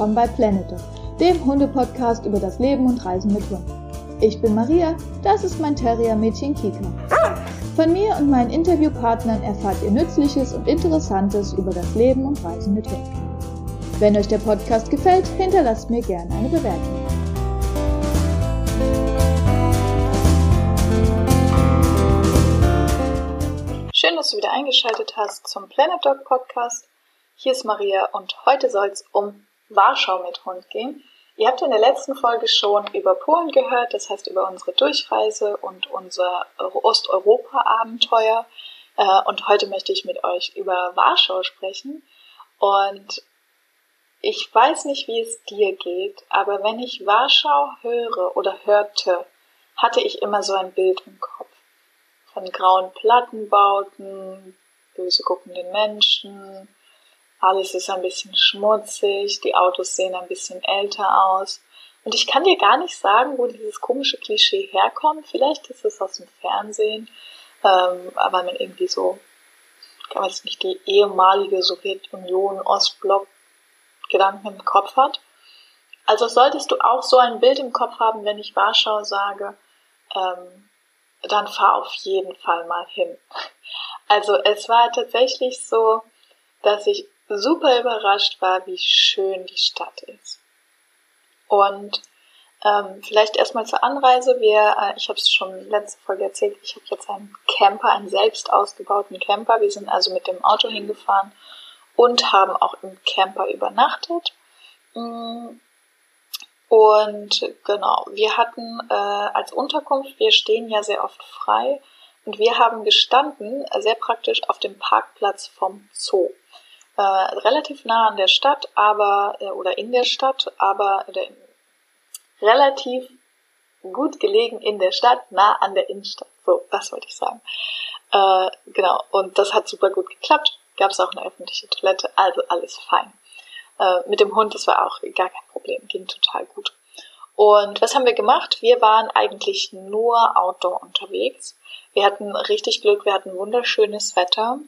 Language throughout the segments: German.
willkommen bei Planet Dog, dem Hunde-Podcast über das Leben und Reisen mit Hund. Ich bin Maria, das ist mein Terrier-Mädchen Kika. Von mir und meinen Interviewpartnern erfahrt ihr Nützliches und Interessantes über das Leben und Reisen mit Hund. Wenn euch der Podcast gefällt, hinterlasst mir gerne eine Bewertung. Schön, dass du wieder eingeschaltet hast zum Planet Dog Podcast. Hier ist Maria und heute soll es um Warschau mit Hund gehen. Ihr habt in der letzten Folge schon über Polen gehört, das heißt über unsere Durchreise und unser Osteuropa-Abenteuer. Äh, und heute möchte ich mit euch über Warschau sprechen. Und ich weiß nicht, wie es dir geht, aber wenn ich Warschau höre oder hörte, hatte ich immer so ein Bild im Kopf. Von grauen Plattenbauten, böse guckenden Menschen, alles ist ein bisschen schmutzig, die Autos sehen ein bisschen älter aus. Und ich kann dir gar nicht sagen, wo dieses komische Klischee herkommt. Vielleicht ist es aus dem Fernsehen, ähm, aber man irgendwie so, kann man es nicht, die ehemalige Sowjetunion, Ostblock Gedanken im Kopf hat. Also solltest du auch so ein Bild im Kopf haben, wenn ich Warschau sage, ähm, dann fahr auf jeden Fall mal hin. Also es war tatsächlich so, dass ich super überrascht war, wie schön die Stadt ist. Und ähm, vielleicht erstmal zur Anreise. Wir, äh, ich habe es schon letzte Folge erzählt, ich habe jetzt einen Camper, einen selbst ausgebauten Camper. Wir sind also mit dem Auto hingefahren und haben auch im Camper übernachtet. Mm. Und genau, wir hatten äh, als Unterkunft, wir stehen ja sehr oft frei und wir haben gestanden, sehr praktisch auf dem Parkplatz vom Zoo äh, relativ nah an der Stadt, aber äh, oder in der Stadt, aber oder in, relativ gut gelegen in der Stadt, nah an der Innenstadt. So, das wollte ich sagen. Äh, genau, und das hat super gut geklappt. Gab es auch eine öffentliche Toilette, also alles fein. Äh, mit dem Hund, das war auch gar kein Problem, ging total gut. Und was haben wir gemacht? Wir waren eigentlich nur Outdoor unterwegs. Wir hatten richtig Glück, wir hatten wunderschönes Wetter.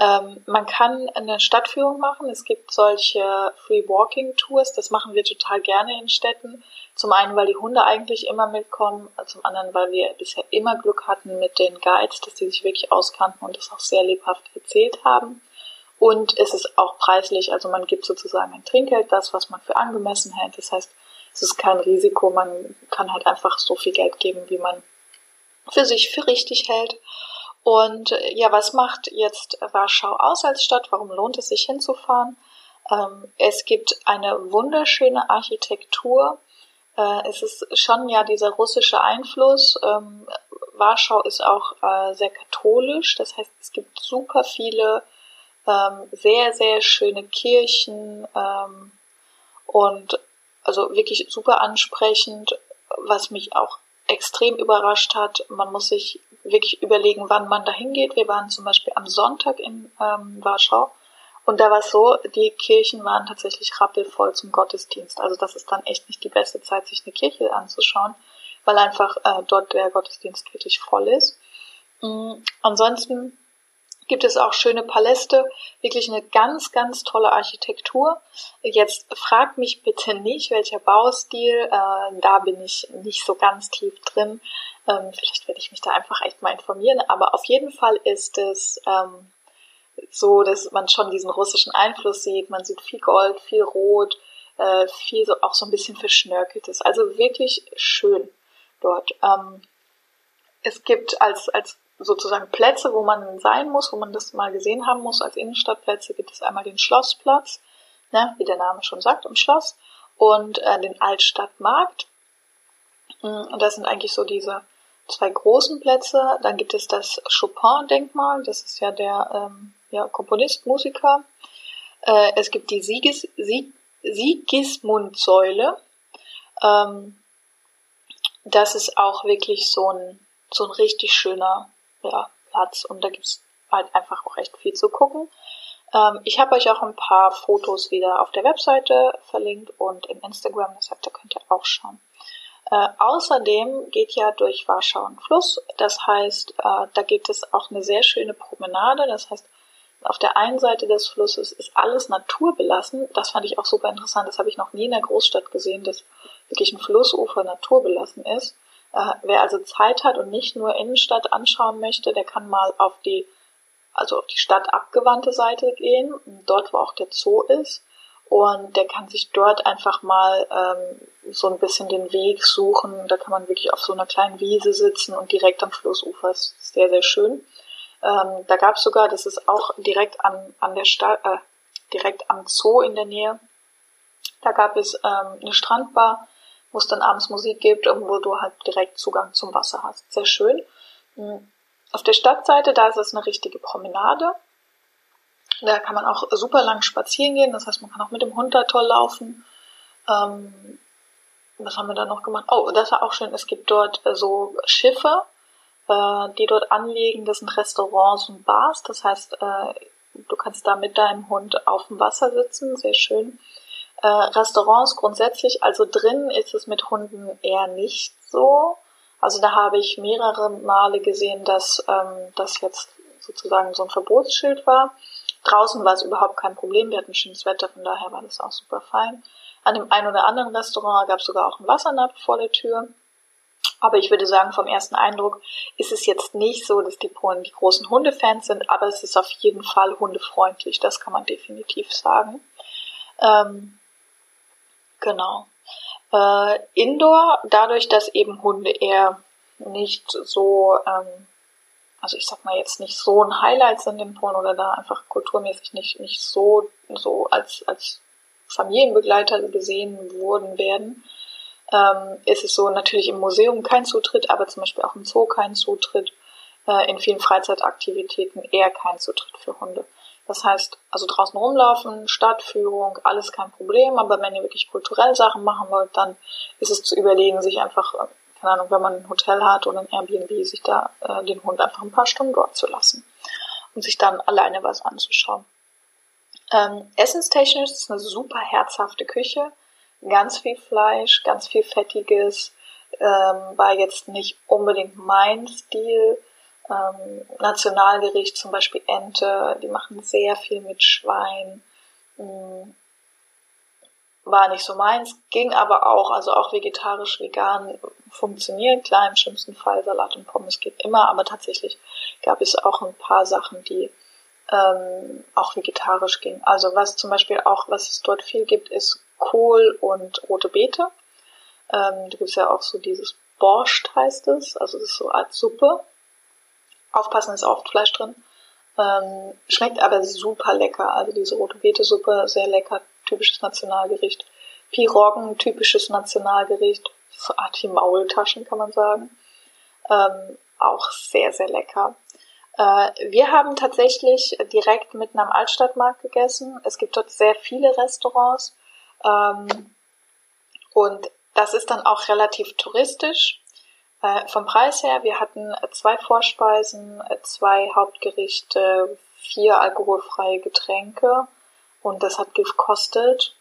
Ähm, man kann eine Stadtführung machen. Es gibt solche Free Walking Tours. Das machen wir total gerne in Städten. Zum einen, weil die Hunde eigentlich immer mitkommen. Zum anderen, weil wir bisher immer Glück hatten mit den Guides, dass die sich wirklich auskannten und das auch sehr lebhaft erzählt haben. Und es ist auch preislich. Also man gibt sozusagen ein Trinkgeld, das, was man für angemessen hält. Das heißt, es ist kein Risiko. Man kann halt einfach so viel Geld geben, wie man für sich für richtig hält. Und äh, ja, was macht jetzt Warschau aus als Stadt? Warum lohnt es sich hinzufahren? Ähm, es gibt eine wunderschöne Architektur. Äh, es ist schon ja dieser russische Einfluss. Ähm, Warschau ist auch äh, sehr katholisch. Das heißt, es gibt super viele ähm, sehr, sehr schöne Kirchen ähm, und also wirklich super ansprechend, was mich auch extrem überrascht hat. Man muss sich wirklich überlegen, wann man da hingeht. Wir waren zum Beispiel am Sonntag in ähm, Warschau und da war es so, die Kirchen waren tatsächlich rappelvoll zum Gottesdienst. Also das ist dann echt nicht die beste Zeit, sich eine Kirche anzuschauen, weil einfach äh, dort der Gottesdienst wirklich voll ist. Mhm. Ansonsten gibt es auch schöne Paläste, wirklich eine ganz, ganz tolle Architektur. Jetzt frag mich bitte nicht, welcher Baustil, äh, da bin ich nicht so ganz tief drin. Ähm, vielleicht werde ich mich da einfach echt mal informieren, aber auf jeden Fall ist es ähm, so, dass man schon diesen russischen Einfluss sieht. Man sieht viel Gold, viel Rot, äh, viel so auch so ein bisschen verschnörkeltes. Also wirklich schön dort. Ähm, es gibt als, als sozusagen Plätze, wo man sein muss, wo man das mal gesehen haben muss. Als Innenstadtplätze gibt es einmal den Schlossplatz, ne, wie der Name schon sagt, im Schloss, und äh, den Altstadtmarkt. Mm, und das sind eigentlich so diese zwei großen Plätze. Dann gibt es das Chopin-Denkmal, das ist ja der ähm, ja, Komponist, Musiker. Äh, es gibt die Sieges Sieg Sigismund-Säule. Ähm, das ist auch wirklich so ein, so ein richtig schöner ja, Platz und da gibt's halt einfach auch echt viel zu gucken. Ähm, ich habe euch auch ein paar Fotos wieder auf der Webseite verlinkt und im Instagram, das heißt, da könnt ihr auch schauen. Äh, außerdem geht ja durch Warschau ein Fluss, das heißt, äh, da gibt es auch eine sehr schöne Promenade, das heißt, auf der einen Seite des Flusses ist alles naturbelassen. Das fand ich auch super interessant. Das habe ich noch nie in der Großstadt gesehen, dass wirklich ein Flussufer naturbelassen ist. Äh, wer also Zeit hat und nicht nur Innenstadt anschauen möchte, der kann mal auf die, also auf die stadtabgewandte Seite gehen, dort wo auch der Zoo ist. Und der kann sich dort einfach mal ähm, so ein bisschen den Weg suchen. Da kann man wirklich auf so einer kleinen Wiese sitzen und direkt am Flussufer. Ist sehr, sehr schön. Ähm, da gab es sogar, das ist auch direkt an, an der Stadt, äh, direkt am Zoo in der Nähe. Da gab es ähm, eine Strandbar, wo es dann abends Musik gibt und wo du halt direkt Zugang zum Wasser hast. Sehr schön. Mhm. Auf der Stadtseite, da ist es eine richtige Promenade. Da kann man auch super lang spazieren gehen. Das heißt, man kann auch mit dem Hund da toll laufen. Ähm, was haben wir da noch gemacht? Oh, das war auch schön. Es gibt dort so Schiffe, äh, die dort anlegen. Das sind Restaurants und Bars. Das heißt, äh, du kannst da mit deinem Hund auf dem Wasser sitzen. Sehr schön. Äh, Restaurants grundsätzlich, also drin ist es mit Hunden eher nicht so. Also da habe ich mehrere Male gesehen, dass ähm, das jetzt sozusagen so ein Verbotsschild war. Draußen war es überhaupt kein Problem, wir hatten schönes Wetter, von daher war das auch super fein. An dem einen oder anderen Restaurant gab es sogar auch einen Wassernapf vor der Tür. Aber ich würde sagen, vom ersten Eindruck ist es jetzt nicht so, dass die Polen die großen Hundefans sind, aber es ist auf jeden Fall hundefreundlich, das kann man definitiv sagen. Ähm, genau. Äh, Indoor, dadurch, dass eben Hunde eher nicht so ähm, also ich sag mal jetzt nicht so ein Highlight sind in Polen oder da einfach kulturmäßig nicht, nicht so, so als, als Familienbegleiter gesehen wurden werden, ähm, ist es so natürlich im Museum kein Zutritt, aber zum Beispiel auch im Zoo kein Zutritt, äh, in vielen Freizeitaktivitäten eher kein Zutritt für Hunde. Das heißt, also draußen rumlaufen, Stadtführung, alles kein Problem, aber wenn ihr wirklich kulturell Sachen machen wollt, dann ist es zu überlegen, sich einfach keine Ahnung, wenn man ein Hotel hat oder ein Airbnb, sich da äh, den Hund einfach ein paar Stunden dort zu lassen und sich dann alleine was anzuschauen. Ähm, essenstechnisch ist es eine super herzhafte Küche, ganz viel Fleisch, ganz viel Fettiges, ähm, war jetzt nicht unbedingt mein Stil. Ähm, Nationalgericht, zum Beispiel Ente, die machen sehr viel mit Schwein. Mm, war nicht so meins, ging aber auch, also auch vegetarisch, vegan funktioniert. Klar, im schlimmsten Fall Salat und Pommes geht immer, aber tatsächlich gab es auch ein paar Sachen, die ähm, auch vegetarisch gingen. Also was zum Beispiel auch, was es dort viel gibt, ist Kohl und rote Beete. Ähm, da gibt es ja auch so dieses Borscht heißt es, also das ist so als Suppe. Aufpassen ist auch Fleisch drin. Ähm, schmeckt aber super lecker. Also diese rote Beete-Suppe, sehr lecker, typisches Nationalgericht. Piroggen, typisches Nationalgericht. So Art wie Maultaschen, kann man sagen. Ähm, auch sehr, sehr lecker. Äh, wir haben tatsächlich direkt mitten am Altstadtmarkt gegessen. Es gibt dort sehr viele Restaurants. Ähm, und das ist dann auch relativ touristisch. Äh, vom Preis her, wir hatten zwei Vorspeisen, zwei Hauptgerichte, vier alkoholfreie Getränke und das hat gekostet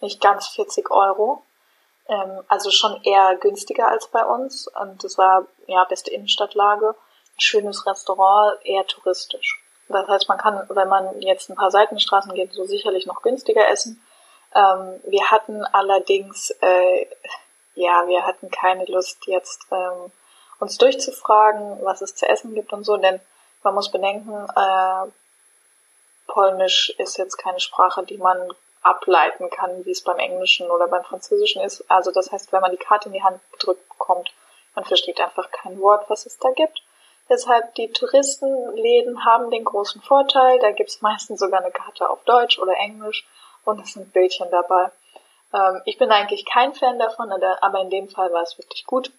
nicht ganz 40 Euro. Ähm, also schon eher günstiger als bei uns. Und das war ja beste Innenstadtlage, ein schönes Restaurant, eher touristisch. Das heißt, man kann, wenn man jetzt ein paar Seitenstraßen geht, so sicherlich noch günstiger essen. Ähm, wir hatten allerdings, äh, ja, wir hatten keine Lust jetzt ähm, uns durchzufragen, was es zu essen gibt und so, denn man muss bedenken, äh, Polnisch ist jetzt keine Sprache, die man ableiten kann, wie es beim Englischen oder beim Französischen ist. Also das heißt, wenn man die Karte in die Hand gedrückt bekommt, man versteht einfach kein Wort, was es da gibt. Deshalb die Touristenläden haben den großen Vorteil, da gibt es meistens sogar eine Karte auf Deutsch oder Englisch und es sind Bildchen dabei. Ähm, ich bin eigentlich kein Fan davon, aber in dem Fall war es wirklich gut.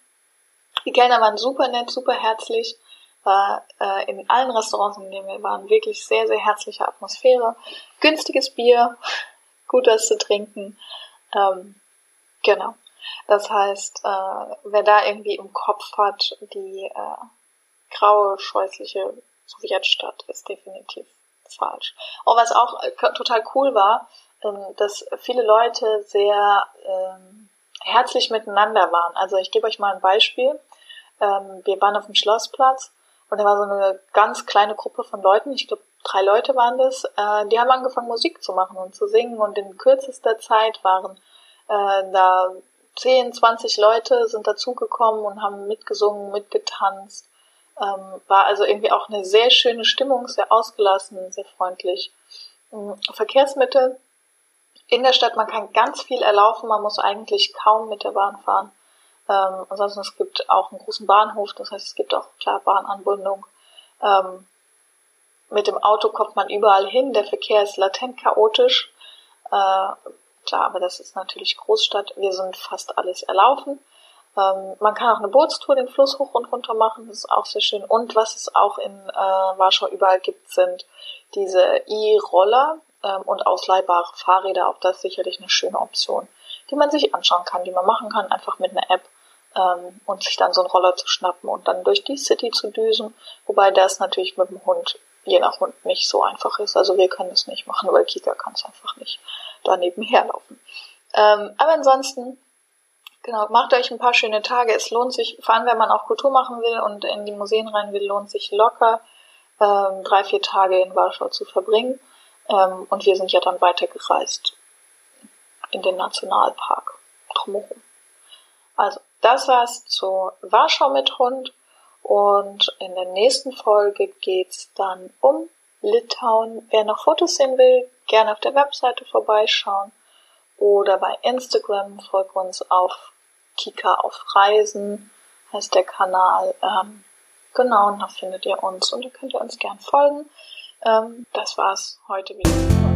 Die Kellner waren super nett, super herzlich war äh, in allen Restaurants, in denen wir waren, wirklich sehr, sehr herzliche Atmosphäre. Günstiges Bier, gut was zu trinken. Ähm, genau. Das heißt, äh, wer da irgendwie im Kopf hat, die äh, graue, scheußliche Sowjetstadt ist definitiv falsch. Und was auch äh, total cool war, dass viele Leute sehr ähm, herzlich miteinander waren. Also ich gebe euch mal ein Beispiel. Ähm, wir waren auf dem Schlossplatz und da war so eine ganz kleine Gruppe von Leuten, ich glaube drei Leute waren das, äh, die haben angefangen Musik zu machen und zu singen und in kürzester Zeit waren äh, da 10, 20 Leute sind dazugekommen und haben mitgesungen, mitgetanzt. Ähm, war also irgendwie auch eine sehr schöne Stimmung, sehr ausgelassen, sehr freundlich. Ähm, Verkehrsmittel in der Stadt, man kann ganz viel erlaufen, man muss eigentlich kaum mit der Bahn fahren. Ähm, ansonsten es gibt auch einen großen Bahnhof, das heißt es gibt auch klar Bahnanbindung. Ähm, mit dem Auto kommt man überall hin, der Verkehr ist latent chaotisch. Äh, klar, aber das ist natürlich Großstadt. Wir sind fast alles erlaufen. Ähm, man kann auch eine Bootstour den Fluss hoch und runter machen, das ist auch sehr schön. Und was es auch in äh, Warschau überall gibt, sind diese E-Roller ähm, und ausleihbare Fahrräder. Auch das sicherlich eine schöne Option, die man sich anschauen kann, die man machen kann, einfach mit einer App ähm, und sich dann so einen Roller zu schnappen und dann durch die City zu düsen. Wobei das natürlich mit dem Hund, je nach Hund, nicht so einfach ist. Also wir können es nicht machen, weil Kika kann es einfach nicht daneben herlaufen. Ähm, aber ansonsten, genau, macht euch ein paar schöne Tage. Es lohnt sich, vor allem wenn man auch Kultur machen will und in die Museen rein will, lohnt sich locker ähm, drei, vier Tage in Warschau zu verbringen. Ähm, und wir sind ja dann weitergereist in den Nationalpark drumherum. Also, das war's zu Warschau mit Hund. Und in der nächsten Folge geht's dann um Litauen. Wer noch Fotos sehen will, gerne auf der Webseite vorbeischauen oder bei Instagram folgt uns auf Kika auf Reisen, heißt der Kanal. Ähm, genau, und da findet ihr uns und da könnt ihr uns gern folgen. Ähm, das war's heute wieder.